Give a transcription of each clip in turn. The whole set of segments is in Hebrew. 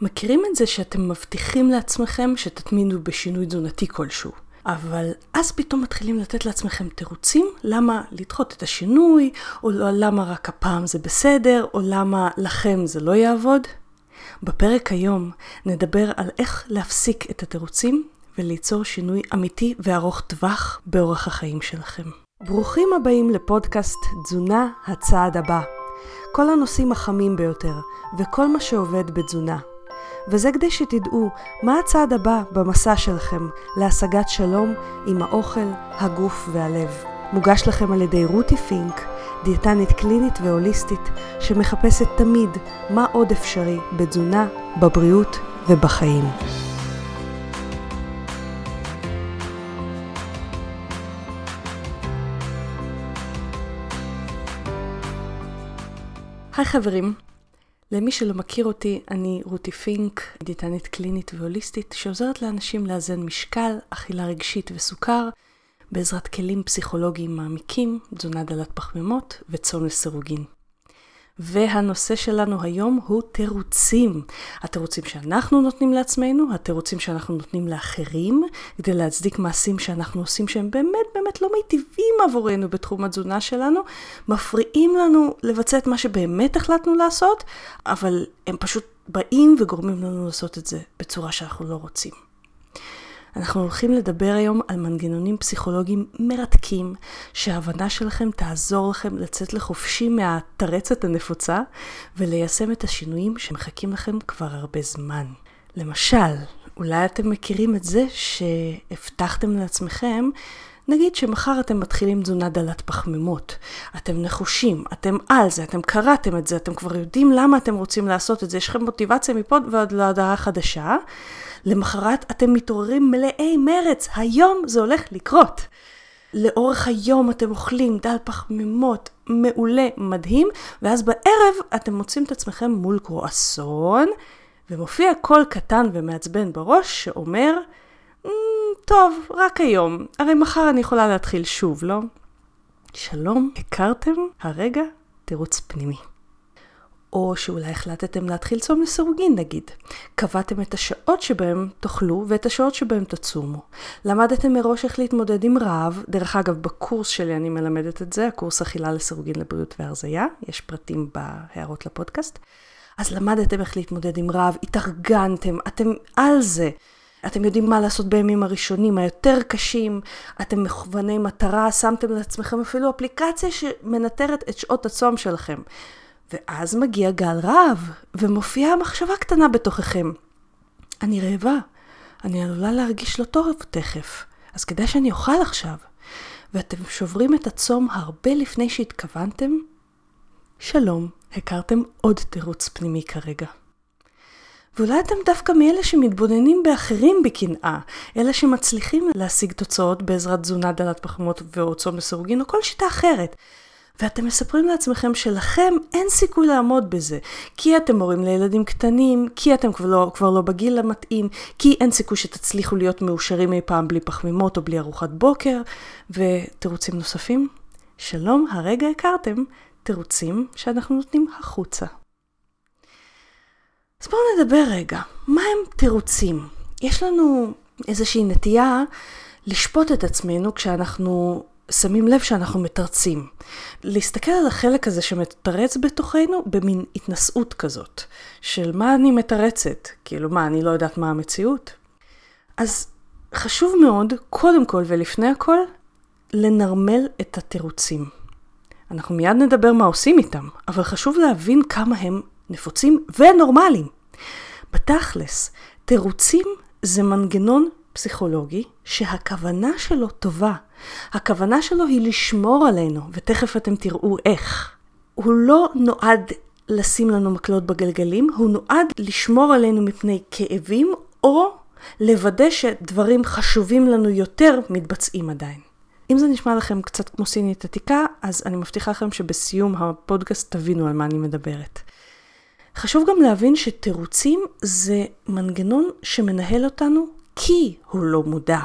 מכירים את זה שאתם מבטיחים לעצמכם שתתמידו בשינוי תזונתי כלשהו. אבל אז פתאום מתחילים לתת לעצמכם תירוצים למה לדחות את השינוי, או לא, למה רק הפעם זה בסדר, או למה לכם זה לא יעבוד. בפרק היום נדבר על איך להפסיק את התירוצים וליצור שינוי אמיתי וארוך טווח באורח החיים שלכם. ברוכים הבאים לפודקאסט תזונה הצעד הבא. כל הנושאים החמים ביותר וכל מה שעובד בתזונה. וזה כדי שתדעו מה הצעד הבא במסע שלכם להשגת שלום עם האוכל, הגוף והלב. מוגש לכם על ידי רותי פינק, דיאטנית קלינית והוליסטית, שמחפשת תמיד מה עוד אפשרי בתזונה, בבריאות ובחיים. היי חברים, למי שלא מכיר אותי, אני רותי פינק, דיאטנית קלינית והוליסטית, שעוזרת לאנשים לאזן משקל, אכילה רגשית וסוכר, בעזרת כלים פסיכולוגיים מעמיקים, תזונה דלת פחמימות וצאן לסירוגין. והנושא שלנו היום הוא תירוצים. התירוצים שאנחנו נותנים לעצמנו, התירוצים שאנחנו נותנים לאחרים, כדי להצדיק מעשים שאנחנו עושים שהם באמת באמת לא מיטיבים עבורנו בתחום התזונה שלנו, מפריעים לנו לבצע את מה שבאמת החלטנו לעשות, אבל הם פשוט באים וגורמים לנו לעשות את זה בצורה שאנחנו לא רוצים. אנחנו הולכים לדבר היום על מנגנונים פסיכולוגיים מרתקים, שההבנה שלכם תעזור לכם לצאת לחופשי מהתרצת הנפוצה וליישם את השינויים שמחכים לכם כבר הרבה זמן. למשל, אולי אתם מכירים את זה שהבטחתם לעצמכם נגיד שמחר אתם מתחילים תזונה דלת פחמימות, אתם נחושים, אתם על זה, אתם קראתם את זה, אתם כבר יודעים למה אתם רוצים לעשות את זה, יש לכם מוטיבציה מפה ועד להודעה חדשה, למחרת אתם מתעוררים מלאי מרץ, היום זה הולך לקרות. לאורך היום אתם אוכלים דל פחמימות מעולה, מדהים, ואז בערב אתם מוצאים את עצמכם מול קרואסון, ומופיע קול קטן ומעצבן בראש שאומר, mm, טוב, רק היום, הרי מחר אני יכולה להתחיל שוב, לא? שלום, הכרתם הרגע תירוץ פנימי. או שאולי החלטתם להתחיל צום לסירוגין נגיד. קבעתם את השעות שבהם תאכלו ואת השעות שבהם תצומו. למדתם מראש איך להתמודד עם רעב, דרך אגב בקורס שלי אני מלמדת את זה, הקורס אכילה לסירוגין לבריאות והרזייה, יש פרטים בהערות לפודקאסט. אז למדתם איך להתמודד עם רעב, התארגנתם, אתם על זה. אתם יודעים מה לעשות בימים הראשונים היותר קשים, אתם מכווני מטרה, שמתם לעצמכם אפילו אפליקציה שמנטרת את שעות הצום שלכם. ואז מגיע גל רעב, ומופיעה מחשבה קטנה בתוככם. אני רעבה, אני עלולה להרגיש לא טוב תכף, אז כדאי שאני אוכל עכשיו. ואתם שוברים את הצום הרבה לפני שהתכוונתם? שלום, הכרתם עוד תירוץ פנימי כרגע. ואולי אתם דווקא מאלה שמתבוננים באחרים בקנאה, אלה שמצליחים להשיג תוצאות בעזרת תזונה דלת פחמות או צום לסירוגין או כל שיטה אחרת. ואתם מספרים לעצמכם שלכם אין סיכוי לעמוד בזה, כי אתם הורים לילדים קטנים, כי אתם כבר לא, כבר לא בגיל המתאים, כי אין סיכוי שתצליחו להיות מאושרים אי פעם בלי פחמימות או בלי ארוחת בוקר, ותירוצים נוספים? שלום, הרגע הכרתם תירוצים שאנחנו נותנים החוצה. אז בואו נדבר רגע, מה הם תירוצים? יש לנו איזושהי נטייה לשפוט את עצמנו כשאנחנו שמים לב שאנחנו מתרצים. להסתכל על החלק הזה שמתרץ בתוכנו במין התנשאות כזאת, של מה אני מתרצת, כאילו מה, אני לא יודעת מה המציאות? אז חשוב מאוד, קודם כל ולפני הכל, לנרמל את התירוצים. אנחנו מיד נדבר מה עושים איתם, אבל חשוב להבין כמה הם נפוצים ונורמליים. בתכלס, תירוצים זה מנגנון פסיכולוגי שהכוונה שלו טובה. הכוונה שלו היא לשמור עלינו, ותכף אתם תראו איך. הוא לא נועד לשים לנו מקלות בגלגלים, הוא נועד לשמור עלינו מפני כאבים, או לוודא שדברים חשובים לנו יותר מתבצעים עדיין. אם זה נשמע לכם קצת כמו סינית עתיקה, אז אני מבטיחה לכם שבסיום הפודקאסט תבינו על מה אני מדברת. חשוב גם להבין שתירוצים זה מנגנון שמנהל אותנו כי הוא לא מודע.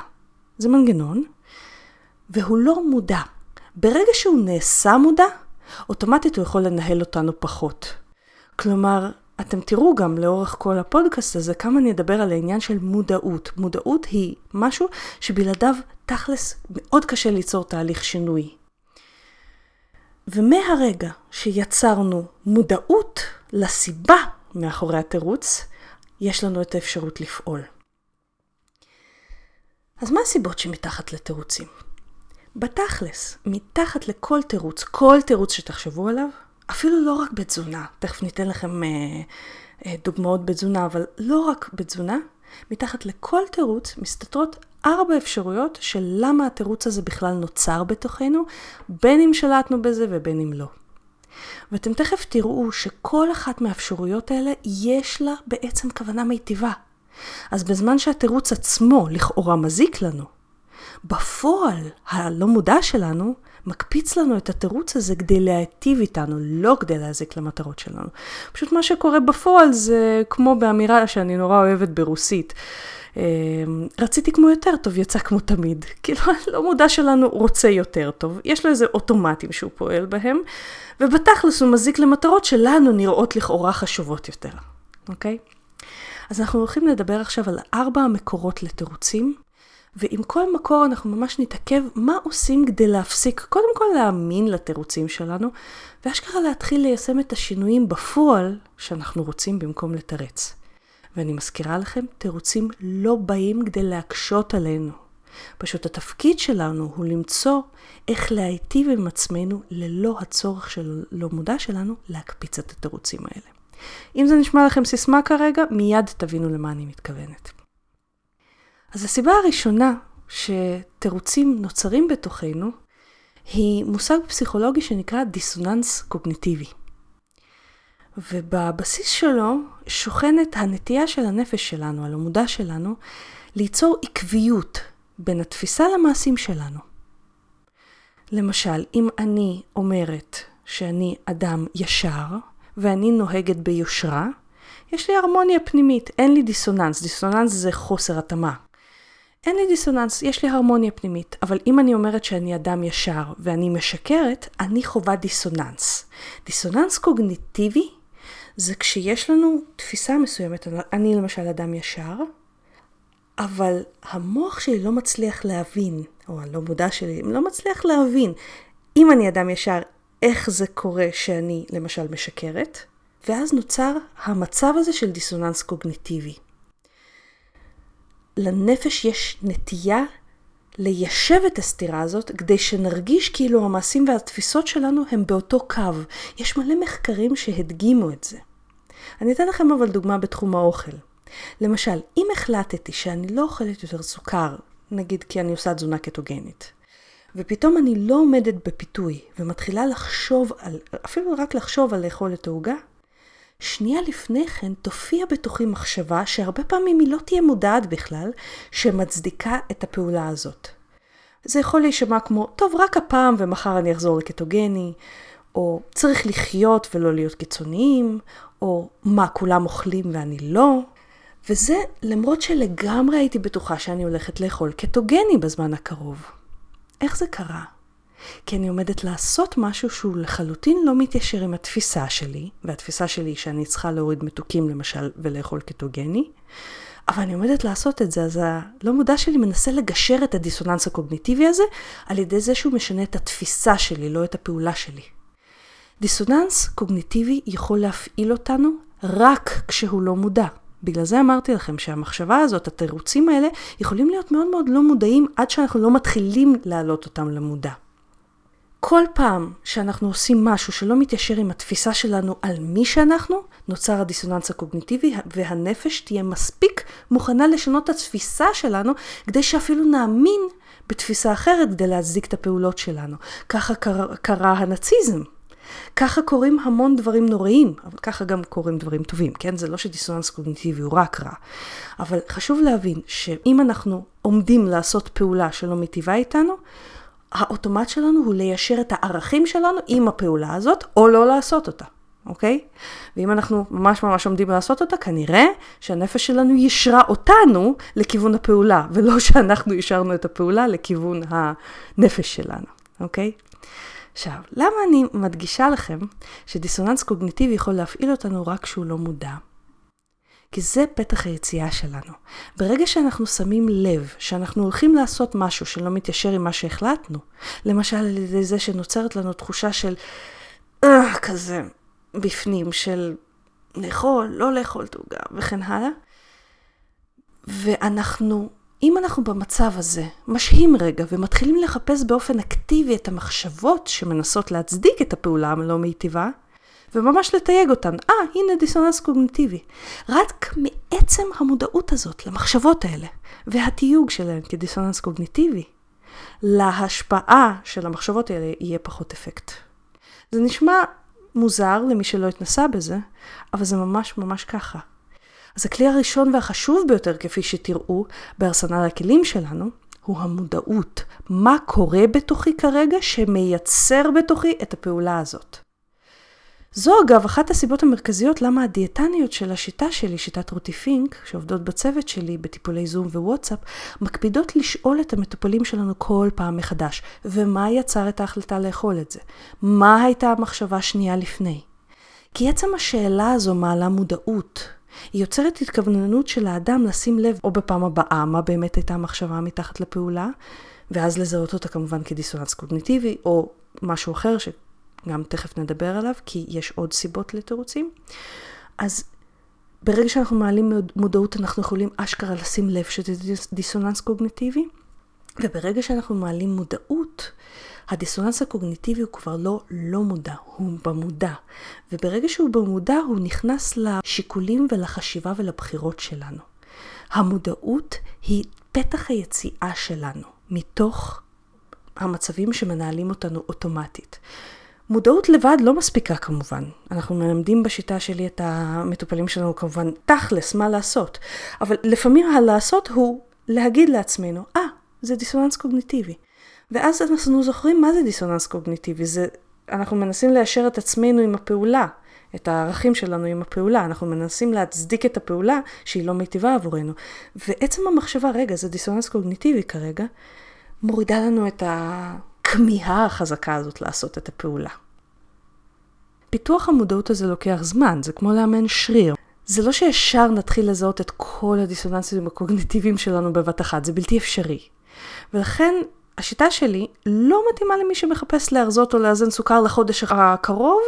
זה מנגנון, והוא לא מודע. ברגע שהוא נעשה מודע, אוטומטית הוא יכול לנהל אותנו פחות. כלומר, אתם תראו גם לאורך כל הפודקאסט הזה כמה אני אדבר על העניין של מודעות. מודעות היא משהו שבלעדיו תכלס מאוד קשה ליצור תהליך שינוי. ומהרגע שיצרנו מודעות לסיבה מאחורי התירוץ, יש לנו את האפשרות לפעול. אז מה הסיבות שמתחת לתירוצים? בתכלס, מתחת לכל תירוץ, כל תירוץ שתחשבו עליו, אפילו לא רק בתזונה, תכף ניתן לכם אה, אה, דוגמאות בתזונה, אבל לא רק בתזונה, מתחת לכל תירוץ מסתתרות ארבע אפשרויות של למה התירוץ הזה בכלל נוצר בתוכנו, בין אם שלטנו בזה ובין אם לא. ואתם תכף תראו שכל אחת מהאפשרויות האלה יש לה בעצם כוונה מיטיבה. אז בזמן שהתירוץ עצמו לכאורה מזיק לנו, בפועל הלא מודע שלנו מקפיץ לנו את התירוץ הזה כדי להיטיב איתנו, לא כדי להזיק למטרות שלנו. פשוט מה שקורה בפועל זה כמו באמירה שאני נורא אוהבת ברוסית. אמ, רציתי כמו יותר טוב, יצא כמו תמיד. כאילו, הלא מודע שלנו רוצה יותר טוב. יש לו איזה אוטומטים שהוא פועל בהם, ובתכלס הוא מזיק למטרות שלנו נראות לכאורה חשובות יותר, אוקיי? אז אנחנו הולכים לדבר עכשיו על ארבע המקורות לתירוצים, ועם כל מקור אנחנו ממש נתעכב מה עושים כדי להפסיק, קודם כל להאמין לתירוצים שלנו, ואשכרה להתחיל ליישם את השינויים בפועל שאנחנו רוצים במקום לתרץ. ואני מזכירה לכם, תירוצים לא באים כדי להקשות עלינו. פשוט התפקיד שלנו הוא למצוא איך להיטיב עם עצמנו ללא הצורך של לא מודע שלנו להקפיץ את התירוצים האלה. אם זה נשמע לכם סיסמה כרגע, מיד תבינו למה אני מתכוונת. אז הסיבה הראשונה שתירוצים נוצרים בתוכנו, היא מושג פסיכולוגי שנקרא דיסוננס קוגניטיבי. ובבסיס שלו שוכנת הנטייה של הנפש שלנו, על המודע שלנו, ליצור עקביות בין התפיסה למעשים שלנו. למשל, אם אני אומרת שאני אדם ישר, ואני נוהגת ביושרה, יש לי הרמוניה פנימית, אין לי דיסוננס. דיסוננס זה חוסר התאמה. אין לי דיסוננס, יש לי הרמוניה פנימית, אבל אם אני אומרת שאני אדם ישר ואני משקרת, אני חווה דיסוננס. דיסוננס קוגניטיבי זה כשיש לנו תפיסה מסוימת, אני למשל אדם ישר, אבל המוח שלי לא מצליח להבין, או הלא מודע שלי לא מצליח להבין, אם אני אדם ישר, איך זה קורה שאני למשל משקרת, ואז נוצר המצב הזה של דיסוננס קוגניטיבי. לנפש יש נטייה ליישב את הסתירה הזאת כדי שנרגיש כאילו המעשים והתפיסות שלנו הם באותו קו. יש מלא מחקרים שהדגימו את זה. אני אתן לכם אבל דוגמה בתחום האוכל. למשל, אם החלטתי שאני לא אוכלת יותר סוכר, נגיד כי אני עושה תזונה קטוגנית, ופתאום אני לא עומדת בפיתוי ומתחילה לחשוב על, אפילו רק לחשוב על לאכול את העוגה, שנייה לפני כן תופיע בתוכי מחשבה שהרבה פעמים היא לא תהיה מודעת בכלל, שמצדיקה את הפעולה הזאת. זה יכול להישמע כמו, טוב, רק הפעם ומחר אני אחזור לקטוגני, או צריך לחיות ולא להיות קיצוניים, או מה, כולם אוכלים ואני לא. וזה למרות שלגמרי הייתי בטוחה שאני הולכת לאכול קטוגני בזמן הקרוב. איך זה קרה? כי אני עומדת לעשות משהו שהוא לחלוטין לא מתיישר עם התפיסה שלי, והתפיסה שלי היא שאני צריכה להוריד מתוקים למשל ולאכול קטוגני, אבל אני עומדת לעשות את זה, אז הלא מודע שלי מנסה לגשר את הדיסוננס הקוגניטיבי הזה על ידי זה שהוא משנה את התפיסה שלי, לא את הפעולה שלי. דיסוננס קוגניטיבי יכול להפעיל אותנו רק כשהוא לא מודע. בגלל זה אמרתי לכם שהמחשבה הזאת, התירוצים האלה, יכולים להיות מאוד מאוד לא מודעים עד שאנחנו לא מתחילים להעלות אותם למודע. כל פעם שאנחנו עושים משהו שלא מתיישר עם התפיסה שלנו על מי שאנחנו, נוצר הדיסוננס הקוגניטיבי והנפש תהיה מספיק מוכנה לשנות את התפיסה שלנו כדי שאפילו נאמין בתפיסה אחרת כדי להצדיק את הפעולות שלנו. ככה קרה, קרה הנאציזם. ככה קורים המון דברים נוראים, אבל ככה גם קורים דברים טובים, כן? זה לא שדיסוננס קוגניטיבי הוא רק רע. אבל חשוב להבין שאם אנחנו עומדים לעשות פעולה שלא מיטיבה איתנו, האוטומט שלנו הוא ליישר את הערכים שלנו עם הפעולה הזאת, או לא לעשות אותה, אוקיי? ואם אנחנו ממש ממש עומדים לעשות אותה, כנראה שהנפש שלנו ישרה אותנו לכיוון הפעולה, ולא שאנחנו ישרנו את הפעולה לכיוון הנפש שלנו, אוקיי? עכשיו, למה אני מדגישה לכם שדיסוננס קוגניטיבי יכול להפעיל אותנו רק כשהוא לא מודע? כי זה פתח היציאה שלנו. ברגע שאנחנו שמים לב שאנחנו הולכים לעשות משהו שלא מתיישר עם מה שהחלטנו, למשל על ידי זה שנוצרת לנו תחושה של אה, כזה בפנים, של לאכול, לא לאכול תעוגה וכן הלאה, ואנחנו, אם אנחנו במצב הזה, משהים רגע ומתחילים לחפש באופן אקטיבי את המחשבות שמנסות להצדיק את הפעולה הלא מיטיבה, וממש לתייג אותן. אה, ah, הנה דיסוננס קוגניטיבי. רק מעצם המודעות הזאת למחשבות האלה, והתיוג שלהן כדיסוננס קוגניטיבי, להשפעה של המחשבות האלה יהיה פחות אפקט. זה נשמע מוזר למי שלא התנסה בזה, אבל זה ממש ממש ככה. אז הכלי הראשון והחשוב ביותר, כפי שתראו, בארסנל הכלים שלנו, הוא המודעות. מה קורה בתוכי כרגע שמייצר בתוכי את הפעולה הזאת. זו אגב אחת הסיבות המרכזיות למה הדיאטניות של השיטה שלי, שיטת רותי פינק, שעובדות בצוות שלי בטיפולי זום ווואטסאפ, מקפידות לשאול את המטופלים שלנו כל פעם מחדש, ומה יצר את ההחלטה לאכול את זה? מה הייתה המחשבה שנייה לפני? כי עצם השאלה הזו מעלה מודעות. היא יוצרת התכווננות של האדם לשים לב, או בפעם הבאה, מה באמת הייתה המחשבה מתחת לפעולה, ואז לזהות אותה כמובן כדיסוננס קוגניטיבי, או משהו אחר ש... גם תכף נדבר עליו, כי יש עוד סיבות לתירוצים. אז ברגע שאנחנו מעלים מודעות, אנחנו יכולים אשכרה לשים לב שזה דיסוננס קוגניטיבי, וברגע שאנחנו מעלים מודעות, הדיסוננס הקוגניטיבי הוא כבר לא לא מודע, הוא במודע. וברגע שהוא במודע, הוא נכנס לשיקולים ולחשיבה ולבחירות שלנו. המודעות היא פתח היציאה שלנו מתוך המצבים שמנהלים אותנו אוטומטית. מודעות לבד לא מספיקה כמובן. אנחנו מלמדים בשיטה שלי את המטופלים שלנו כמובן תכלס, מה לעשות. אבל לפעמים הלעשות הוא להגיד לעצמנו, אה, ah, זה דיסוננס קוגניטיבי. ואז אנחנו זוכרים מה זה דיסוננס קוגניטיבי. זה, אנחנו מנסים ליישר את עצמנו עם הפעולה, את הערכים שלנו עם הפעולה. אנחנו מנסים להצדיק את הפעולה שהיא לא מיטיבה עבורנו. ועצם המחשבה, רגע, זה דיסוננס קוגניטיבי כרגע, מורידה לנו את ה... הכמיהה החזקה הזאת לעשות את הפעולה. פיתוח המודעות הזה לוקח זמן, זה כמו לאמן שריר. זה לא שישר נתחיל לזהות את כל הדיסוננסים הקוגניטיביים שלנו בבת אחת, זה בלתי אפשרי. ולכן השיטה שלי לא מתאימה למי שמחפש להרזות או לאזן סוכר לחודש הקרוב,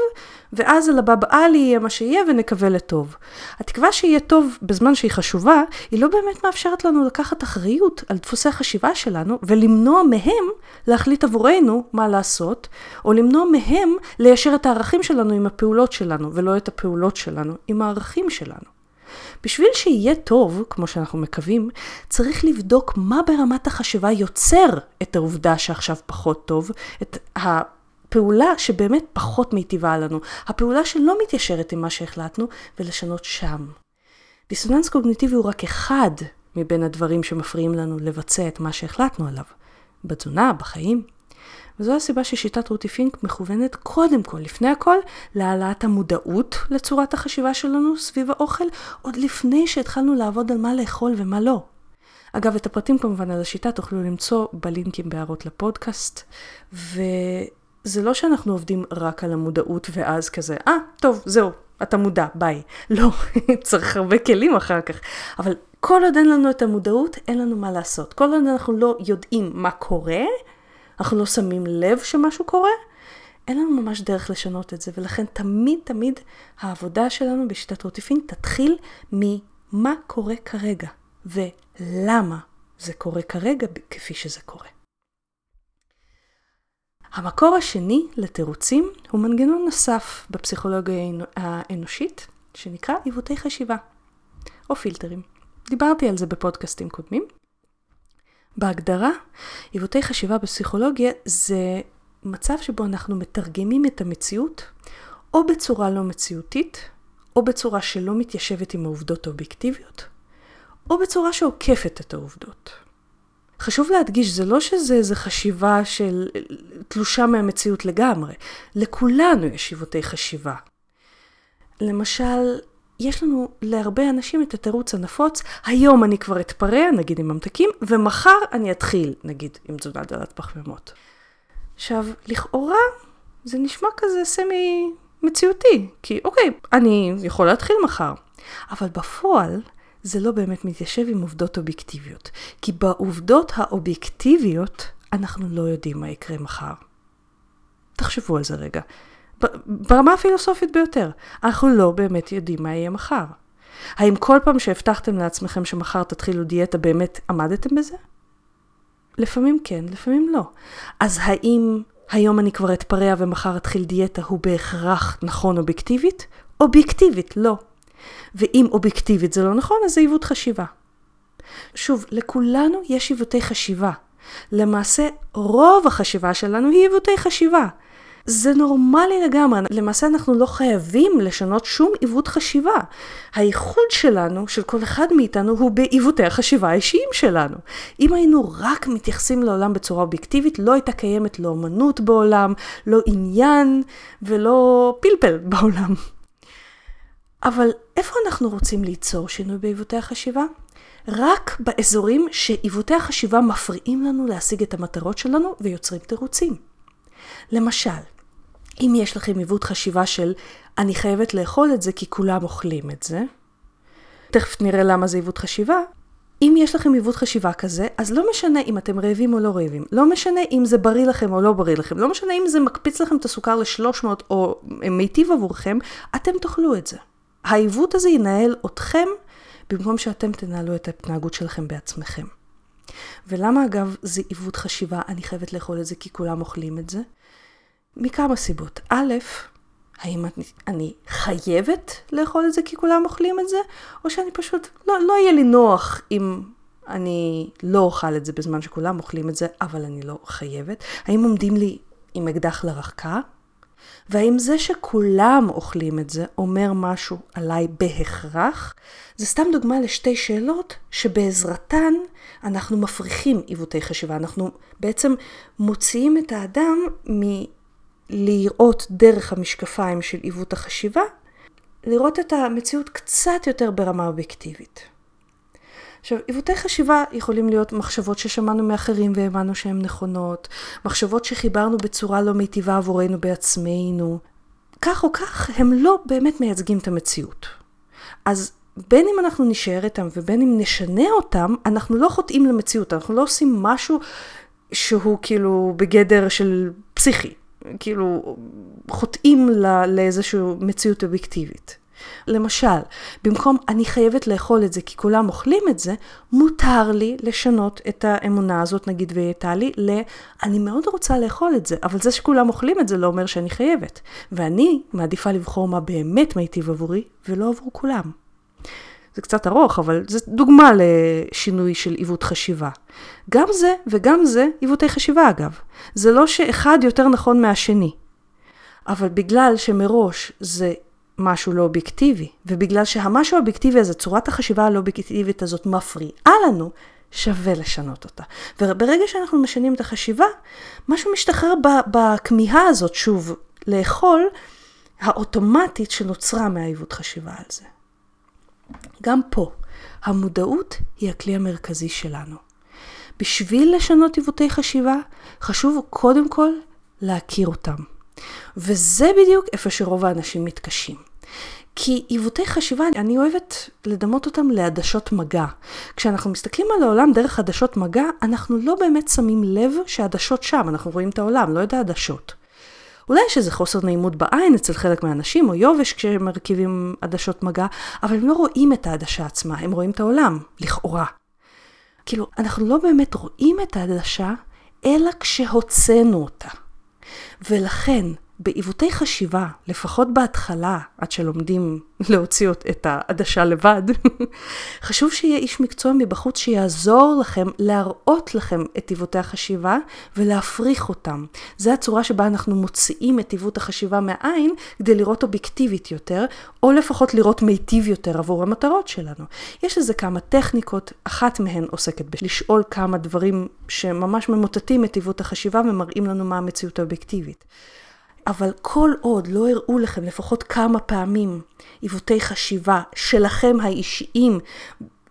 ואז על הבא לי יהיה מה שיהיה ונקווה לטוב. התקווה שיהיה טוב בזמן שהיא חשובה, היא לא באמת מאפשרת לנו לקחת אחריות על דפוסי החשיבה שלנו, ולמנוע מהם להחליט עבורנו מה לעשות, או למנוע מהם ליישר את הערכים שלנו עם הפעולות שלנו, ולא את הפעולות שלנו עם הערכים שלנו. בשביל שיהיה טוב, כמו שאנחנו מקווים, צריך לבדוק מה ברמת החשיבה יוצר את העובדה שעכשיו פחות טוב, את הפעולה שבאמת פחות מיטיבה לנו, הפעולה שלא מתיישרת עם מה שהחלטנו, ולשנות שם. דיסוננס קוגניטיבי הוא רק אחד מבין הדברים שמפריעים לנו לבצע את מה שהחלטנו עליו. בתזונה, בחיים, וזו הסיבה ששיטת רותי פינק מכוונת קודם כל, לפני הכל, להעלאת המודעות לצורת החשיבה שלנו סביב האוכל, עוד לפני שהתחלנו לעבוד על מה לאכול ומה לא. אגב, את הפרטים כמובן על השיטה תוכלו למצוא בלינקים בהערות לפודקאסט, וזה לא שאנחנו עובדים רק על המודעות ואז כזה, אה, ah, טוב, זהו, אתה מודע, ביי. לא, צריך הרבה כלים אחר כך. אבל כל עוד אין לנו את המודעות, אין לנו מה לעשות. כל עוד אנחנו לא יודעים מה קורה, אנחנו לא שמים לב שמשהו קורה, אין לנו ממש דרך לשנות את זה, ולכן תמיד תמיד העבודה שלנו בשיטת רוטיפין תתחיל ממה קורה כרגע, ולמה זה קורה כרגע כפי שזה קורה. המקור השני לתירוצים הוא מנגנון נוסף בפסיכולוגיה האנושית, שנקרא עיוותי חשיבה, או פילטרים. דיברתי על זה בפודקאסטים קודמים. בהגדרה, עיוותי חשיבה בפסיכולוגיה זה מצב שבו אנחנו מתרגמים את המציאות או בצורה לא מציאותית, או בצורה שלא מתיישבת עם העובדות האובייקטיביות, או בצורה שעוקפת את העובדות. חשוב להדגיש, זה לא שזה איזו חשיבה של תלושה מהמציאות לגמרי. לכולנו יש עיוותי חשיבה. למשל, יש לנו להרבה אנשים את התירוץ הנפוץ, היום אני כבר אתפרע, נגיד עם ממתקים, ומחר אני אתחיל, נגיד, עם תזונה דלת פחמימות. עכשיו, לכאורה, זה נשמע כזה סמי מציאותי, כי אוקיי, אני יכול להתחיל מחר. אבל בפועל, זה לא באמת מתיישב עם עובדות אובייקטיביות. כי בעובדות האובייקטיביות, אנחנו לא יודעים מה יקרה מחר. תחשבו על זה רגע. ברמה הפילוסופית ביותר, אנחנו לא באמת יודעים מה יהיה מחר. האם כל פעם שהבטחתם לעצמכם שמחר תתחילו דיאטה, באמת עמדתם בזה? לפעמים כן, לפעמים לא. אז האם היום אני כבר אתפרע ומחר אתחיל דיאטה הוא בהכרח נכון אובייקטיבית? אובייקטיבית, לא. ואם אובייקטיבית זה לא נכון, אז זה עיוות חשיבה. שוב, לכולנו יש עיוותי חשיבה. למעשה, רוב החשיבה שלנו היא עיוותי חשיבה. זה נורמלי לגמרי, למעשה אנחנו לא חייבים לשנות שום עיוות חשיבה. הייחוד שלנו, של כל אחד מאיתנו, הוא בעיוותי החשיבה האישיים שלנו. אם היינו רק מתייחסים לעולם בצורה אובייקטיבית, לא הייתה קיימת לא אמנות בעולם, לא עניין ולא פלפל בעולם. אבל איפה אנחנו רוצים ליצור שינוי בעיוותי החשיבה? רק באזורים שעיוותי החשיבה מפריעים לנו להשיג את המטרות שלנו ויוצרים תירוצים. למשל, אם יש לכם עיוות חשיבה של אני חייבת לאכול את זה כי כולם אוכלים את זה, תכף נראה למה זה עיוות חשיבה, אם יש לכם עיוות חשיבה כזה, אז לא משנה אם אתם רעבים או לא רעבים, לא משנה אם זה בריא לכם או לא בריא לכם, לא משנה אם זה מקפיץ לכם את הסוכר ל-300 או מיטיב עבורכם, אתם תאכלו את זה. העיוות הזה ינהל אתכם במקום שאתם תנהלו את ההתנהגות שלכם בעצמכם. ולמה אגב זה עיוות חשיבה, אני חייבת לאכול את זה כי כולם אוכלים את זה? מכמה סיבות. א', האם אני חייבת לאכול את זה כי כולם אוכלים את זה, או שאני פשוט, לא, לא יהיה לי נוח אם אני לא אוכל את זה בזמן שכולם אוכלים את זה, אבל אני לא חייבת? האם עומדים לי עם אקדח לרקה? והאם זה שכולם אוכלים את זה אומר משהו עליי בהכרח? זה סתם דוגמה לשתי שאלות שבעזרתן אנחנו מפריחים עיוותי חשיבה. אנחנו בעצם מוציאים את האדם מלראות דרך המשקפיים של עיוות החשיבה, לראות את המציאות קצת יותר ברמה אובייקטיבית. עכשיו, עיוותי חשיבה יכולים להיות מחשבות ששמענו מאחרים והאמנו שהן נכונות, מחשבות שחיברנו בצורה לא מיטיבה עבורנו בעצמנו. כך או כך, הם לא באמת מייצגים את המציאות. אז בין אם אנחנו נשאר איתם ובין אם נשנה אותם, אנחנו לא חוטאים למציאות, אנחנו לא עושים משהו שהוא כאילו בגדר של פסיכי, כאילו חוטאים לאיזושהי מציאות אובייקטיבית. למשל, במקום אני חייבת לאכול את זה כי כולם אוכלים את זה, מותר לי לשנות את האמונה הזאת, נגיד והייתה לי, ל אני מאוד רוצה לאכול את זה, אבל זה שכולם אוכלים את זה לא אומר שאני חייבת. ואני מעדיפה לבחור מה באמת מיטיב עבורי, ולא עבור כולם. זה קצת ארוך, אבל זו דוגמה לשינוי של עיוות חשיבה. גם זה וגם זה עיוותי חשיבה אגב. זה לא שאחד יותר נכון מהשני. אבל בגלל שמראש זה משהו לא אובייקטיבי, ובגלל שהמשהו האובייקטיבי הזה, צורת החשיבה הלא אובייקטיבית הזאת מפריעה לנו, שווה לשנות אותה. וברגע שאנחנו משנים את החשיבה, משהו משתחרר בכמיהה הזאת, שוב, לאכול, האוטומטית שנוצרה מהעיוות חשיבה על זה. גם פה, המודעות היא הכלי המרכזי שלנו. בשביל לשנות עיוותי חשיבה, חשוב קודם כל להכיר אותם. וזה בדיוק איפה שרוב האנשים מתקשים. כי עיוותי חשיבה, אני אוהבת לדמות אותם לעדשות מגע. כשאנחנו מסתכלים על העולם דרך עדשות מגע, אנחנו לא באמת שמים לב שהעדשות שם, אנחנו רואים את העולם, לא את העדשות. אולי יש איזה חוסר נעימות בעין אצל חלק מהאנשים, או יובש כשהם מרכיבים עדשות מגע, אבל הם לא רואים את העדשה עצמה, הם רואים את העולם, לכאורה. כאילו, אנחנו לא באמת רואים את העדשה, אלא כשהוצאנו אותה. ולכן, בעיוותי חשיבה, לפחות בהתחלה, עד שלומדים להוציא את העדשה לבד, חשוב שיהיה איש מקצוע מבחוץ שיעזור לכם להראות לכם את עיוותי החשיבה ולהפריך אותם. זו הצורה שבה אנחנו מוציאים את עיוות החשיבה מהעין כדי לראות אובייקטיבית יותר, או לפחות לראות מיטיב יותר עבור המטרות שלנו. יש לזה כמה טכניקות, אחת מהן עוסקת בלשאול כמה דברים שממש ממוטטים את עיוות החשיבה ומראים לנו מה המציאות האובייקטיבית. אבל כל עוד לא הראו לכם לפחות כמה פעמים עיוותי חשיבה שלכם האישיים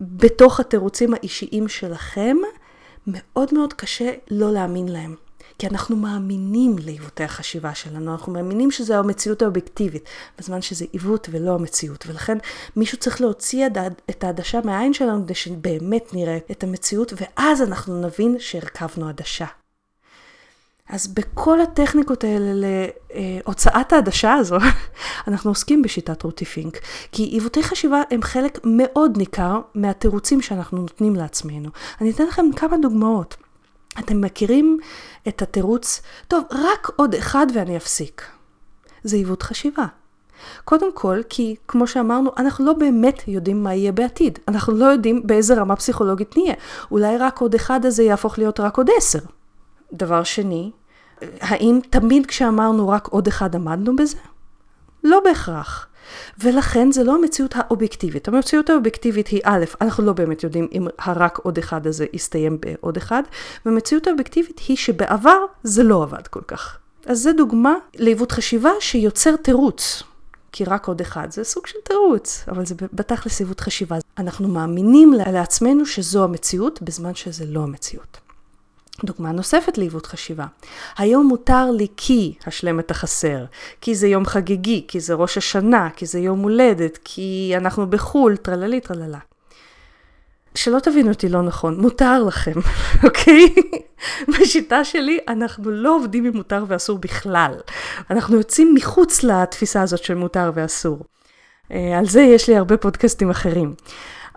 בתוך התירוצים האישיים שלכם, מאוד מאוד קשה לא להאמין להם. כי אנחנו מאמינים לעיוותי החשיבה שלנו, אנחנו מאמינים שזו המציאות האובייקטיבית, בזמן שזה עיוות ולא המציאות. ולכן מישהו צריך להוציא את העדשה מהעין שלנו כדי שבאמת נראה את המציאות, ואז אנחנו נבין שהרכבנו עדשה. אז בכל הטכניקות האלה להוצאת העדשה הזו, אנחנו עוסקים בשיטת רותי פינק. כי עיוותי חשיבה הם חלק מאוד ניכר מהתירוצים שאנחנו נותנים לעצמנו. אני אתן לכם כמה דוגמאות. אתם מכירים את התירוץ, טוב, רק עוד אחד ואני אפסיק. זה עיוות חשיבה. קודם כל, כי כמו שאמרנו, אנחנו לא באמת יודעים מה יהיה בעתיד. אנחנו לא יודעים באיזה רמה פסיכולוגית נהיה. אולי רק עוד אחד הזה יהפוך להיות רק עוד עשר. דבר שני, האם תמיד כשאמרנו רק עוד אחד עמדנו בזה? לא בהכרח. ולכן זה לא המציאות האובייקטיבית. המציאות האובייקטיבית היא א', אנחנו לא באמת יודעים אם הרק עוד אחד הזה יסתיים בעוד אחד, והמציאות האובייקטיבית היא שבעבר זה לא עבד כל כך. אז זה דוגמה לעיוות חשיבה שיוצר תירוץ. כי רק עוד אחד זה סוג של תירוץ, אבל זה בתכלס עיוות חשיבה. אנחנו מאמינים לעצמנו שזו המציאות, בזמן שזה לא המציאות. דוגמה נוספת לעיוות חשיבה. היום מותר לי כי השלם את החסר, כי זה יום חגיגי, כי זה ראש השנה, כי זה יום הולדת, כי אנחנו בחו"ל, טרללי טרללה. שלא תבינו אותי לא נכון, מותר לכם, אוקיי? בשיטה שלי אנחנו לא עובדים עם מותר ואסור בכלל. אנחנו יוצאים מחוץ לתפיסה הזאת של מותר ואסור. אה, על זה יש לי הרבה פודקאסטים אחרים.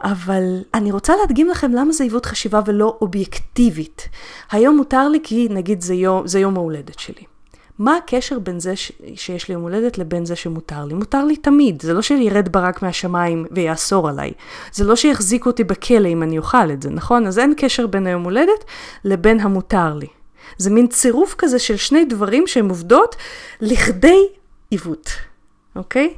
אבל אני רוצה להדגים לכם למה זה עיוות חשיבה ולא אובייקטיבית. היום מותר לי כי נגיד זה יום, זה יום ההולדת שלי. מה הקשר בין זה ש... שיש לי יום הולדת לבין זה שמותר לי? מותר לי תמיד, זה לא שירד ברק מהשמיים ויאסור עליי. זה לא שיחזיקו אותי בכלא אם אני אוכל את זה, נכון? אז אין קשר בין היום הולדת לבין המותר לי. זה מין צירוף כזה של שני דברים שהם עובדות לכדי עיוות, אוקיי?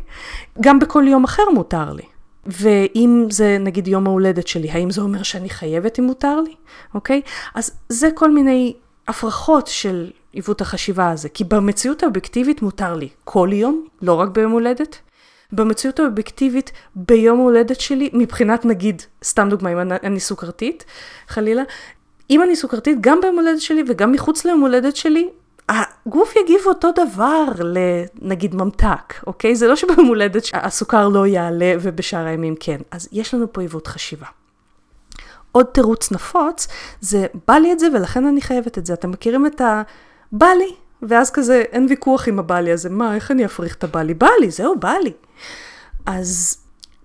גם בכל יום אחר מותר לי. ואם זה נגיד יום ההולדת שלי, האם זה אומר שאני חייבת אם מותר לי? אוקיי? אז זה כל מיני הפרחות של עיוות החשיבה הזה. כי במציאות האובייקטיבית מותר לי כל יום, לא רק ביום הולדת. במציאות האובייקטיבית ביום ההולדת שלי, מבחינת נגיד, סתם דוגמה, אם אני סוכרתית, חלילה, אם אני סוכרתית גם ביום הולדת שלי וגם מחוץ ליום הולדת שלי, הגוף יגיב אותו דבר לנגיד ממתק, אוקיי? זה לא שביום הולדת הסוכר לא יעלה ובשאר הימים כן. אז יש לנו פה עיוות חשיבה. עוד תירוץ נפוץ זה בא לי את זה ולכן אני חייבת את זה. אתם מכירים את ה... בא לי, ואז כזה אין ויכוח עם הבא לי הזה, מה, איך אני אפריך את הבא לי? בא לי, זהו, בא לי. אז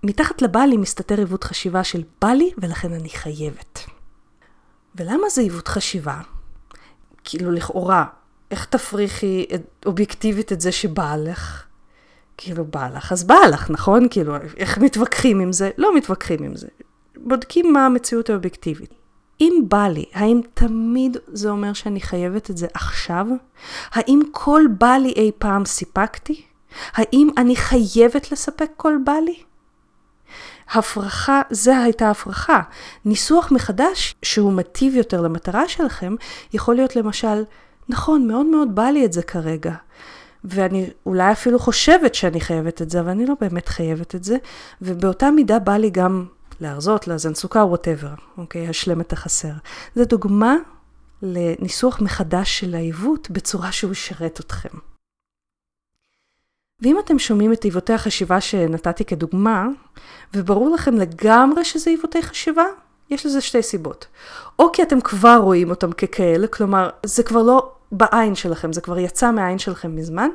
מתחת לבא לי מסתתר עיוות חשיבה של בא לי ולכן אני חייבת. ולמה זה עיוות חשיבה? כאילו לכאורה, איך תפריכי אובייקטיבית את זה שבא לך? כאילו, בא לך, אז בא לך, נכון? כאילו, איך מתווכחים עם זה? לא מתווכחים עם זה. בודקים מה המציאות האובייקטיבית. אם בא לי, האם תמיד זה אומר שאני חייבת את זה עכשיו? האם כל בא לי אי פעם סיפקתי? האם אני חייבת לספק כל בא לי? הפרחה, זה הייתה הפרחה. ניסוח מחדש שהוא מטיב יותר למטרה שלכם, יכול להיות למשל, נכון, מאוד מאוד בא לי את זה כרגע. ואני אולי אפילו חושבת שאני חייבת את זה, אבל אני לא באמת חייבת את זה. ובאותה מידה בא לי גם להרזות, לאזן סוכר, ווטאבר, אוקיי? השלם את החסר. זו דוגמה לניסוח מחדש של העיוות בצורה שהוא ישרת אתכם. ואם אתם שומעים את עיוותי החשיבה שנתתי כדוגמה, וברור לכם לגמרי שזה עיוותי חשיבה, יש לזה שתי סיבות. או כי אתם כבר רואים אותם ככאלה, כלומר, זה כבר לא בעין שלכם, זה כבר יצא מהעין שלכם מזמן,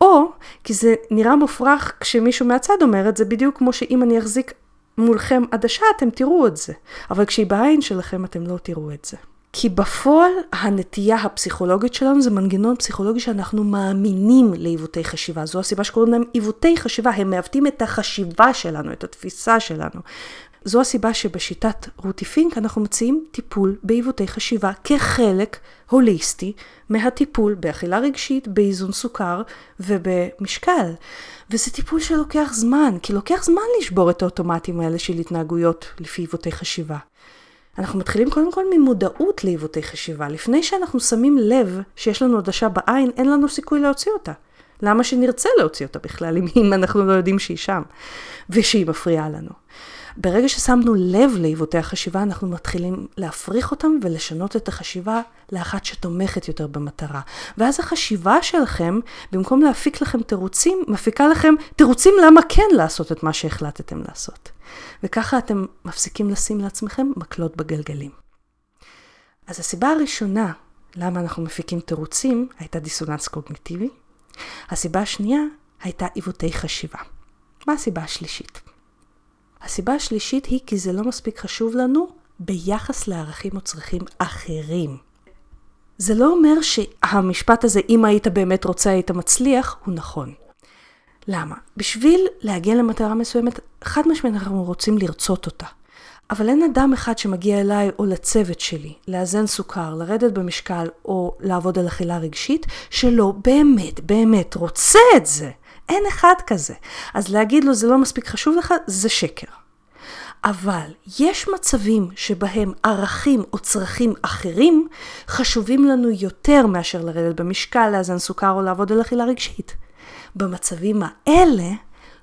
או כי זה נראה מופרך כשמישהו מהצד אומר את זה, בדיוק כמו שאם אני אחזיק מולכם עדשה, אתם תראו את זה, אבל כשהיא בעין שלכם אתם לא תראו את זה. כי בפועל הנטייה הפסיכולוגית שלנו זה מנגנון פסיכולוגי שאנחנו מאמינים לעיוותי חשיבה. זו הסיבה שקוראים להם עיוותי חשיבה, הם מעוותים את החשיבה שלנו, את התפיסה שלנו. זו הסיבה שבשיטת רותי פינק אנחנו מציעים טיפול בעיוותי חשיבה כחלק הוליסטי מהטיפול באכילה רגשית, באיזון סוכר ובמשקל. וזה טיפול שלוקח זמן, כי לוקח זמן לשבור את האוטומטים האלה של התנהגויות לפי עיוותי חשיבה. אנחנו מתחילים קודם כל ממודעות לעיוותי חשיבה. לפני שאנחנו שמים לב שיש לנו עדשה בעין, אין לנו סיכוי להוציא אותה. למה שנרצה להוציא אותה בכלל, אם אנחנו לא יודעים שהיא שם, ושהיא מפריעה לנו. ברגע ששמנו לב לעיוותי החשיבה, אנחנו מתחילים להפריך אותם ולשנות את החשיבה לאחת שתומכת יותר במטרה. ואז החשיבה שלכם, במקום להפיק לכם תירוצים, מפיקה לכם תירוצים למה כן לעשות את מה שהחלטתם לעשות. וככה אתם מפסיקים לשים לעצמכם מקלות בגלגלים. אז הסיבה הראשונה למה אנחנו מפיקים תירוצים הייתה דיסוננס קוגניטיבי. הסיבה השנייה הייתה עיוותי חשיבה. מה הסיבה השלישית? הסיבה השלישית היא כי זה לא מספיק חשוב לנו ביחס לערכים או צרכים אחרים. זה לא אומר שהמשפט הזה, אם היית באמת רוצה, היית מצליח, הוא נכון. למה? בשביל להגיע למטרה מסוימת, חד משמעית אנחנו רוצים לרצות אותה. אבל אין אדם אחד שמגיע אליי או לצוות שלי לאזן סוכר, לרדת במשקל או לעבוד על אכילה רגשית, שלא באמת באמת רוצה את זה. אין אחד כזה. אז להגיד לו זה לא מספיק חשוב לך, זה שקר. אבל יש מצבים שבהם ערכים או צרכים אחרים חשובים לנו יותר מאשר לרדת במשקל, לאזן סוכר או לעבוד על אכילה רגשית. במצבים האלה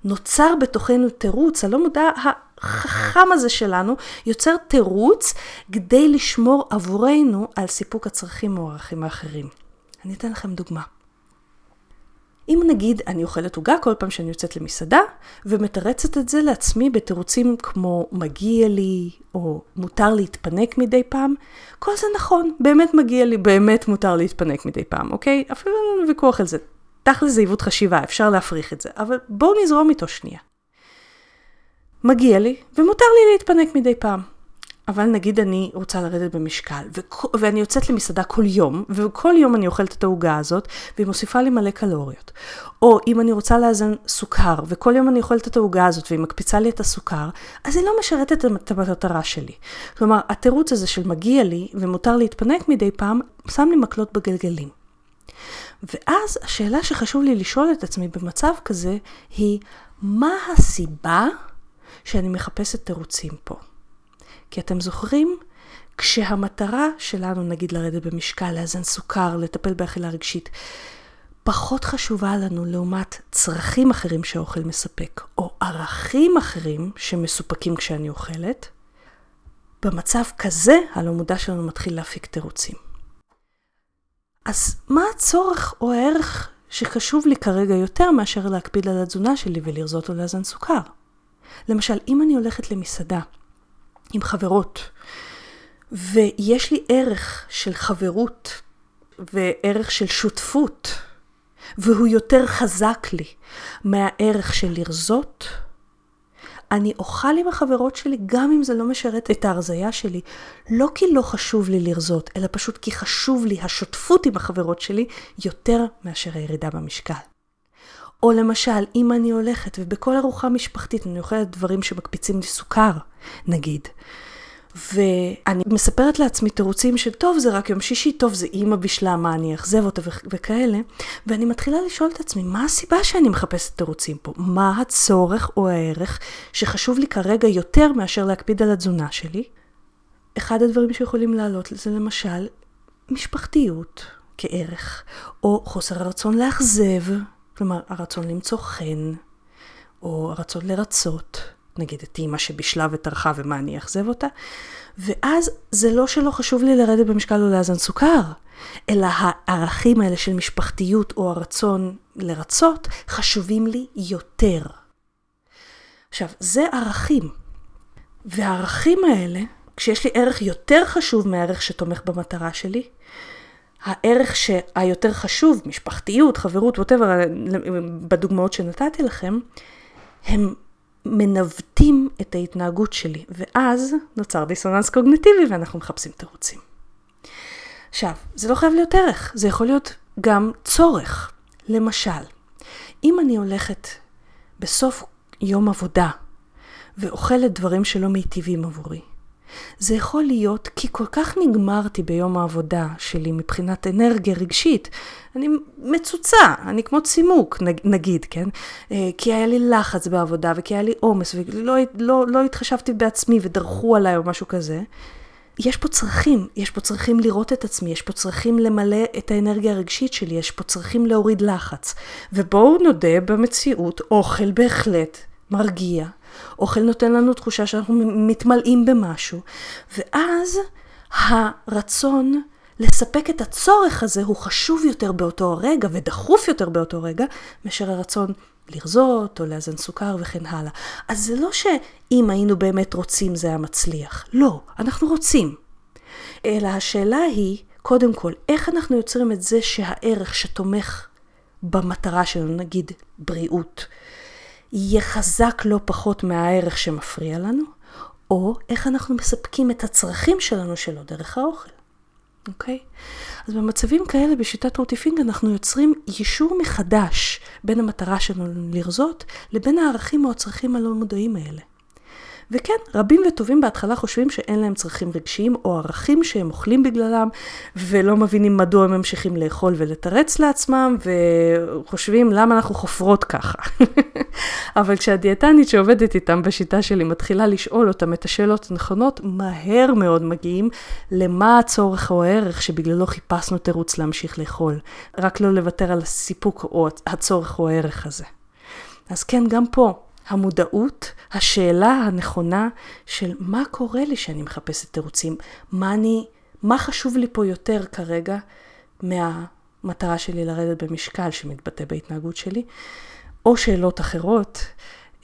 נוצר בתוכנו תירוץ, הלא מודע החכם הזה שלנו, יוצר תירוץ כדי לשמור עבורנו על סיפוק הצרכים או הערכים האחרים. אני אתן לכם דוגמה. אם נגיד אני אוכלת עוגה כל פעם שאני יוצאת למסעדה, ומתרצת את זה לעצמי בתירוצים כמו מגיע לי, או מותר להתפנק מדי פעם, כל זה נכון, באמת מגיע לי, באמת מותר להתפנק מדי פעם, אוקיי? אפילו אין לנו ויכוח על זה. תכל'ס זה עיוות חשיבה, אפשר להפריך את זה, אבל בואו נזרום איתו שנייה. מגיע לי, ומותר לי להתפנק מדי פעם. אבל נגיד אני רוצה לרדת במשקל, וכ- ואני יוצאת למסעדה כל יום, וכל יום אני אוכלת את העוגה הזאת, והיא מוסיפה לי מלא קלוריות. או אם אני רוצה לאזן סוכר, וכל יום אני אוכלת את העוגה הזאת, והיא מקפיצה לי את הסוכר, אז היא לא משרתת את המטרה שלי. כלומר, התירוץ הזה של מגיע לי, ומותר להתפנק מדי פעם, שם לי מקלות בגלגלים. ואז השאלה שחשוב לי לשאול את עצמי במצב כזה, היא, מה הסיבה שאני מחפשת תירוצים פה? כי אתם זוכרים? כשהמטרה שלנו, נגיד לרדת במשקל, לאזן סוכר, לטפל באכילה רגשית, פחות חשובה לנו לעומת צרכים אחרים שהאוכל מספק, או ערכים אחרים שמסופקים כשאני אוכלת, במצב כזה הלא מודע שלנו מתחיל להפיק תירוצים. אז מה הצורך או הערך שחשוב לי כרגע יותר מאשר להקפיד על התזונה שלי ולרזות או לאזן סוכר? למשל, אם אני הולכת למסעדה עם חברות, ויש לי ערך של חברות וערך של שותפות, והוא יותר חזק לי מהערך של לרזות, אני אוכל עם החברות שלי גם אם זה לא משרת את ההרזייה שלי, לא כי לא חשוב לי לרזות, אלא פשוט כי חשוב לי השותפות עם החברות שלי יותר מאשר הירידה במשקל. או למשל, אם אני הולכת ובכל ארוחה משפחתית אני אוכלת דברים שמקפיצים לי סוכר, נגיד, ואני מספרת לעצמי תירוצים של טוב זה רק יום שישי, טוב זה אימא בשלה, מה אני אאכזב אותה וכאלה, ואני מתחילה לשאול את עצמי, מה הסיבה שאני מחפשת תירוצים פה? מה הצורך או הערך שחשוב לי כרגע יותר מאשר להקפיד על התזונה שלי? אחד הדברים שיכולים לעלות זה למשל משפחתיות כערך, או חוסר הרצון לאכזב, כלומר הרצון למצוא חן, או הרצון לרצות. נגיד את אימא שבישלה וטרחה ומה אני אאכזב אותה, ואז זה לא שלא חשוב לי לרדת במשקל או לאזן סוכר, אלא הערכים האלה של משפחתיות או הרצון לרצות חשובים לי יותר. עכשיו, זה ערכים. והערכים האלה, כשיש לי ערך יותר חשוב מהערך שתומך במטרה שלי, הערך שהיותר חשוב, משפחתיות, חברות, ווטאבר, בדוגמאות שנתתי לכם, הם מנווטים את ההתנהגות שלי, ואז נוצר דיסוננס קוגנטיבי ואנחנו מחפשים תירוצים. עכשיו, זה לא חייב להיות ערך, זה יכול להיות גם צורך. למשל, אם אני הולכת בסוף יום עבודה ואוכלת דברים שלא מיטיבים עבורי, זה יכול להיות כי כל כך נגמרתי ביום העבודה שלי מבחינת אנרגיה רגשית. אני מצוצה, אני כמו צימוק, נגיד, כן? אה, כי היה לי לחץ בעבודה וכי היה לי עומס ולא לא, לא התחשבתי בעצמי ודרכו עליי או משהו כזה. יש פה צרכים, יש פה צרכים לראות את עצמי, יש פה צרכים למלא את האנרגיה הרגשית שלי, יש פה צרכים להוריד לחץ. ובואו נודה במציאות, אוכל בהחלט מרגיע, אוכל נותן לנו תחושה שאנחנו מתמלאים במשהו, ואז הרצון לספק את הצורך הזה הוא חשוב יותר באותו הרגע ודחוף יותר באותו רגע, מאשר הרצון לרזות או לאזן סוכר וכן הלאה. אז זה לא שאם היינו באמת רוצים זה היה מצליח. לא, אנחנו רוצים. אלא השאלה היא, קודם כל, איך אנחנו יוצרים את זה שהערך שתומך במטרה שלנו, נגיד בריאות, יהיה חזק לא פחות מהערך שמפריע לנו, או איך אנחנו מספקים את הצרכים שלנו שלו דרך האוכל. אוקיי? אז במצבים כאלה בשיטת רוטיפינג אנחנו יוצרים יישור מחדש בין המטרה שלנו לרזות לבין הערכים או הצרכים הלא מודעים האלה. וכן, רבים וטובים בהתחלה חושבים שאין להם צרכים רגשיים או ערכים שהם אוכלים בגללם, ולא מבינים מדוע הם ממשיכים לאכול ולתרץ לעצמם, וחושבים למה אנחנו חופרות ככה. אבל כשהדיאטנית שעובדת איתם בשיטה שלי מתחילה לשאול אותם את השאלות הנכונות, מהר מאוד מגיעים למה הצורך או הערך שבגללו חיפשנו תירוץ להמשיך לאכול. רק לא לוותר על הסיפוק או הצורך או הערך הזה. אז כן, גם פה, המודעות, השאלה הנכונה של מה קורה לי שאני מחפשת תירוצים, מה אני, מה חשוב לי פה יותר כרגע מהמטרה שלי לרדת במשקל שמתבטא בהתנהגות שלי, או שאלות אחרות,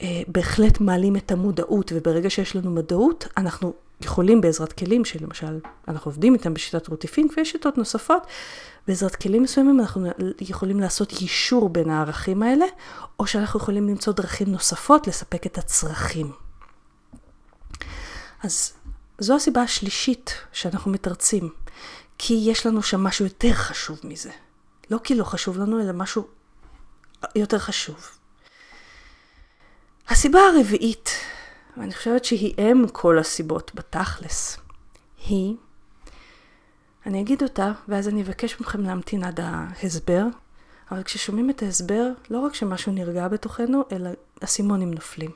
אה, בהחלט מעלים את המודעות, וברגע שיש לנו מודעות, אנחנו יכולים בעזרת כלים שלמשל אנחנו עובדים איתם בשיטת רוטיפינק ויש שיטות נוספות, בעזרת כלים מסוימים אנחנו יכולים לעשות יישור בין הערכים האלה, או שאנחנו יכולים למצוא דרכים נוספות לספק את הצרכים. אז זו הסיבה השלישית שאנחנו מתרצים, כי יש לנו שם משהו יותר חשוב מזה. לא כי לא חשוב לנו, אלא משהו יותר חשוב. הסיבה הרביעית, ואני חושבת שהיא אם כל הסיבות בתכלס, היא אני אגיד אותה, ואז אני אבקש מכם להמתין עד ההסבר, אבל כששומעים את ההסבר, לא רק שמשהו נרגע בתוכנו, אלא אסימונים נופלים.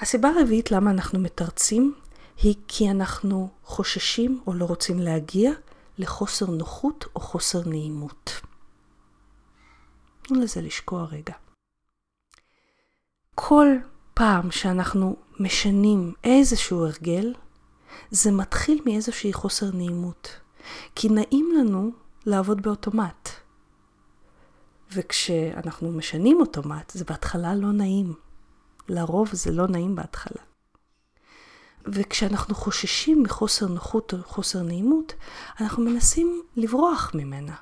הסיבה הרביעית למה אנחנו מתרצים, היא כי אנחנו חוששים או לא רוצים להגיע לחוסר נוחות או חוסר נעימות. תנו לזה לשקוע רגע. כל פעם שאנחנו משנים איזשהו הרגל, זה מתחיל מאיזושהי חוסר נעימות. כי נעים לנו לעבוד באוטומט. וכשאנחנו משנים אוטומט, זה בהתחלה לא נעים. לרוב זה לא נעים בהתחלה. וכשאנחנו חוששים מחוסר נוחות או חוסר נעימות, אנחנו מנסים לברוח ממנה.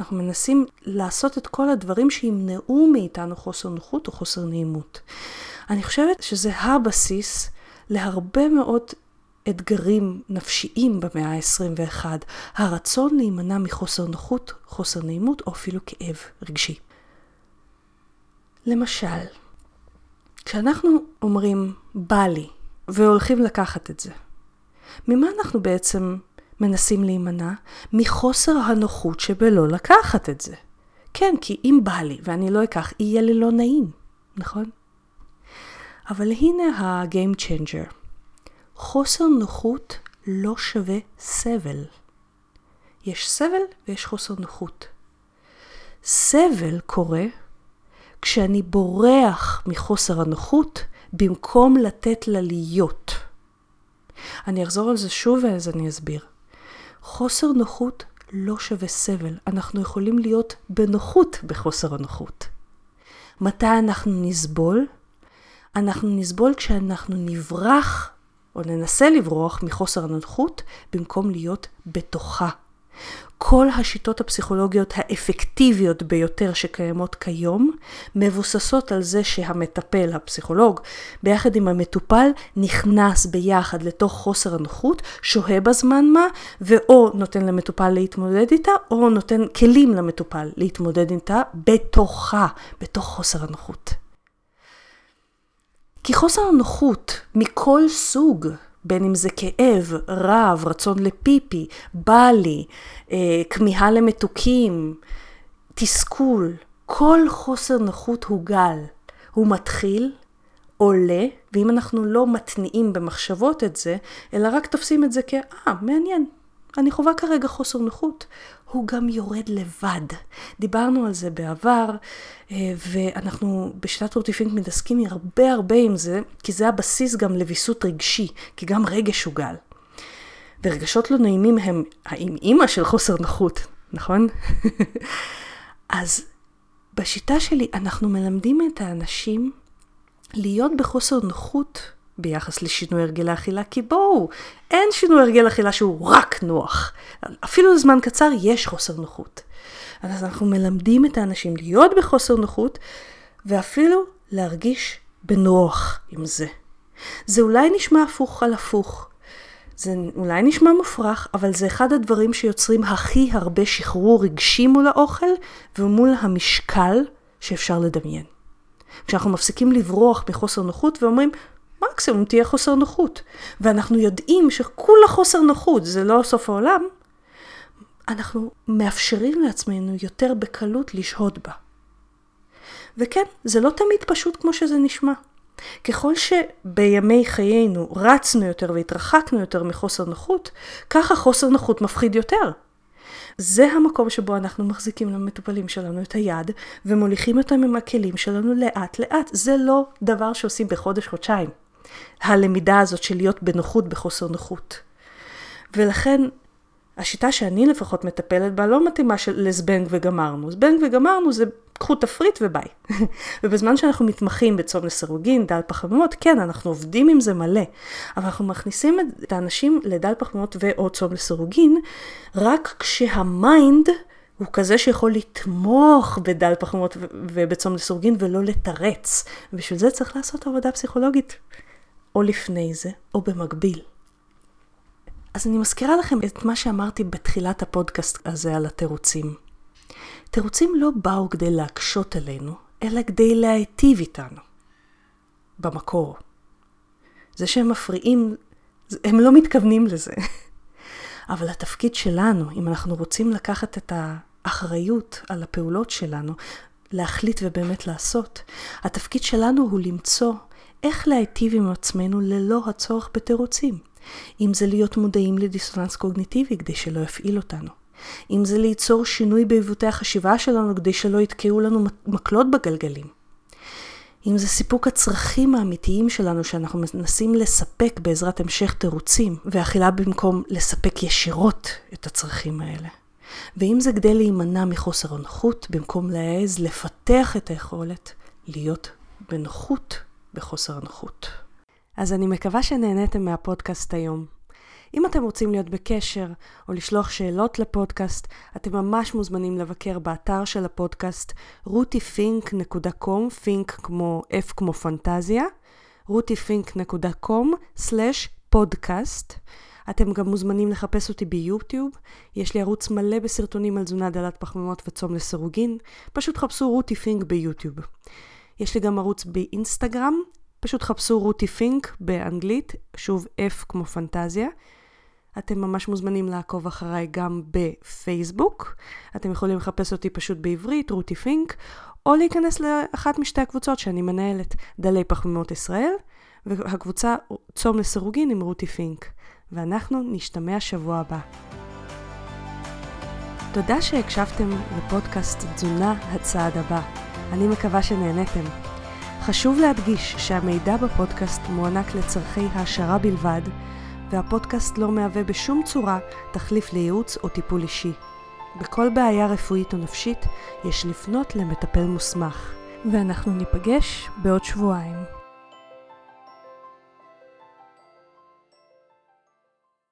אנחנו מנסים לעשות את כל הדברים שימנעו מאיתנו חוסר נוחות או חוסר נעימות. אני חושבת שזה הבסיס להרבה מאוד אתגרים נפשיים במאה ה-21, הרצון להימנע מחוסר נוחות, חוסר נעימות או אפילו כאב רגשי. למשל, כשאנחנו אומרים בא לי והולכים לקחת את זה, ממה אנחנו בעצם מנסים להימנע? מחוסר הנוחות שבלא לקחת את זה. כן, כי אם בא לי ואני לא אקח, יהיה לי לא נעים, נכון? אבל הנה ה-game changer. חוסר נוחות לא שווה סבל. יש סבל ויש חוסר נוחות. סבל קורה כשאני בורח מחוסר הנוחות במקום לתת לה להיות. אני אחזור על זה שוב ואז אני אסביר. חוסר נוחות לא שווה סבל. אנחנו יכולים להיות בנוחות בחוסר הנוחות. מתי אנחנו נסבול? אנחנו נסבול כשאנחנו נברח או ננסה לברוח מחוסר הנוחות במקום להיות בתוכה. כל השיטות הפסיכולוגיות האפקטיביות ביותר שקיימות כיום מבוססות על זה שהמטפל, הפסיכולוג, ביחד עם המטופל, נכנס ביחד לתוך חוסר הנוחות, שוהה בזמן מה, ואו נותן למטופל להתמודד איתה, או נותן כלים למטופל להתמודד איתה בתוכה, בתוך חוסר הנוחות. כי חוסר הנוחות מכל סוג, בין אם זה כאב, רעב, רצון לפיפי, בא לי, אה, כמיהה למתוקים, תסכול, כל חוסר נוחות הוא גל. הוא מתחיל, עולה, ואם אנחנו לא מתניעים במחשבות את זה, אלא רק תופסים את זה כ, אה, מעניין, אני חווה כרגע חוסר נוחות, הוא גם יורד לבד. דיברנו על זה בעבר, אה, ואנחנו בשיטת רוטיפינק מתעסקים הרבה הרבה עם זה, כי זה הבסיס גם לוויסות רגשי, כי גם רגש הוא גל. ורגשות לא נעימים הם האם אימא של חוסר נוחות, נכון? אז בשיטה שלי אנחנו מלמדים את האנשים להיות בחוסר נוחות ביחס לשינוי הרגלי אכילה, כי בואו, אין שינוי הרגל אכילה שהוא רק נוח. אפילו לזמן קצר יש חוסר נוחות. אז אנחנו מלמדים את האנשים להיות בחוסר נוחות, ואפילו להרגיש בנוח עם זה. זה אולי נשמע הפוך על הפוך. זה אולי נשמע מופרך, אבל זה אחד הדברים שיוצרים הכי הרבה שחרור רגשי מול האוכל ומול המשקל שאפשר לדמיין. כשאנחנו מפסיקים לברוח מחוסר נוחות ואומרים, מקסימום תהיה חוסר נוחות. ואנחנו יודעים שכולה חוסר נוחות, זה לא סוף העולם, אנחנו מאפשרים לעצמנו יותר בקלות לשהות בה. וכן, זה לא תמיד פשוט כמו שזה נשמע. ככל שבימי חיינו רצנו יותר והתרחקנו יותר מחוסר נוחות, ככה חוסר נוחות מפחיד יותר. זה המקום שבו אנחנו מחזיקים למטופלים שלנו את היד ומוליכים אותם עם הכלים שלנו לאט לאט. זה לא דבר שעושים בחודש-חודשיים. הלמידה הזאת של להיות בנוחות בחוסר נוחות. ולכן השיטה שאני לפחות מטפלת בה לא מתאימה של לזבנג וגמרנו. זבנג וגמרנו זה קחו תפריט וביי. ובזמן שאנחנו מתמחים בצום לסירוגין, דל פחמימות, כן, אנחנו עובדים עם זה מלא, אבל אנחנו מכניסים את האנשים לדל פחמימות ו/או צום לסירוגין, רק כשה mind הוא כזה שיכול לתמוך בדל פחמימות ובצום לסירוגין ולא לתרץ. ובשביל זה צריך לעשות עבודה פסיכולוגית. או לפני זה, או במקביל. אז אני מזכירה לכם את מה שאמרתי בתחילת הפודקאסט הזה על התירוצים. תירוצים לא באו כדי להקשות עלינו, אלא כדי להיטיב איתנו. במקור. זה שהם מפריעים, הם לא מתכוונים לזה. אבל התפקיד שלנו, אם אנחנו רוצים לקחת את האחריות על הפעולות שלנו, להחליט ובאמת לעשות, התפקיד שלנו הוא למצוא איך להיטיב עם עצמנו ללא הצורך בתירוצים. אם זה להיות מודעים לדיסוננס קוגניטיבי כדי שלא יפעיל אותנו. אם זה ליצור שינוי בעיוותי החשיבה שלנו כדי שלא יתקעו לנו מקלות בגלגלים. אם זה סיפוק הצרכים האמיתיים שלנו שאנחנו מנסים לספק בעזרת המשך תירוצים, ואכילה במקום לספק ישירות את הצרכים האלה. ואם זה כדי להימנע מחוסר הנוחות, במקום להעז לפתח את היכולת להיות בנוחות בחוסר הנוחות. אז אני מקווה שנהניתם מהפודקאסט היום. אם אתם רוצים להיות בקשר או לשלוח שאלות לפודקאסט, אתם ממש מוזמנים לבקר באתר של הפודקאסט rutifink.com, פינק כמו F כמו פנטזיה, rutifink.com/פודקאסט. אתם גם מוזמנים לחפש אותי ביוטיוב, יש לי ערוץ מלא בסרטונים על תזונה דלת פחמימות וצום לסירוגין, פשוט חפשו רותי פינק ביוטיוב. יש לי גם ערוץ באינסטגרם, פשוט חפשו רותי פינק באנגלית, שוב F כמו פנטזיה. אתם ממש מוזמנים לעקוב אחריי גם בפייסבוק. אתם יכולים לחפש אותי פשוט בעברית, רותי פינק, או להיכנס לאחת משתי הקבוצות שאני מנהלת, דלי פחמימות ישראל, והקבוצה צום לסירוגין עם רותי פינק. ואנחנו נשתמע שבוע הבא. תודה שהקשבתם לפודקאסט תזונה הצעד הבא. אני מקווה שנהניתם. חשוב להדגיש שהמידע בפודקאסט מוענק לצורכי העשרה בלבד, והפודקאסט לא מהווה בשום צורה תחליף לייעוץ או טיפול אישי. בכל בעיה רפואית או נפשית יש לפנות למטפל מוסמך. ואנחנו ניפגש בעוד שבועיים.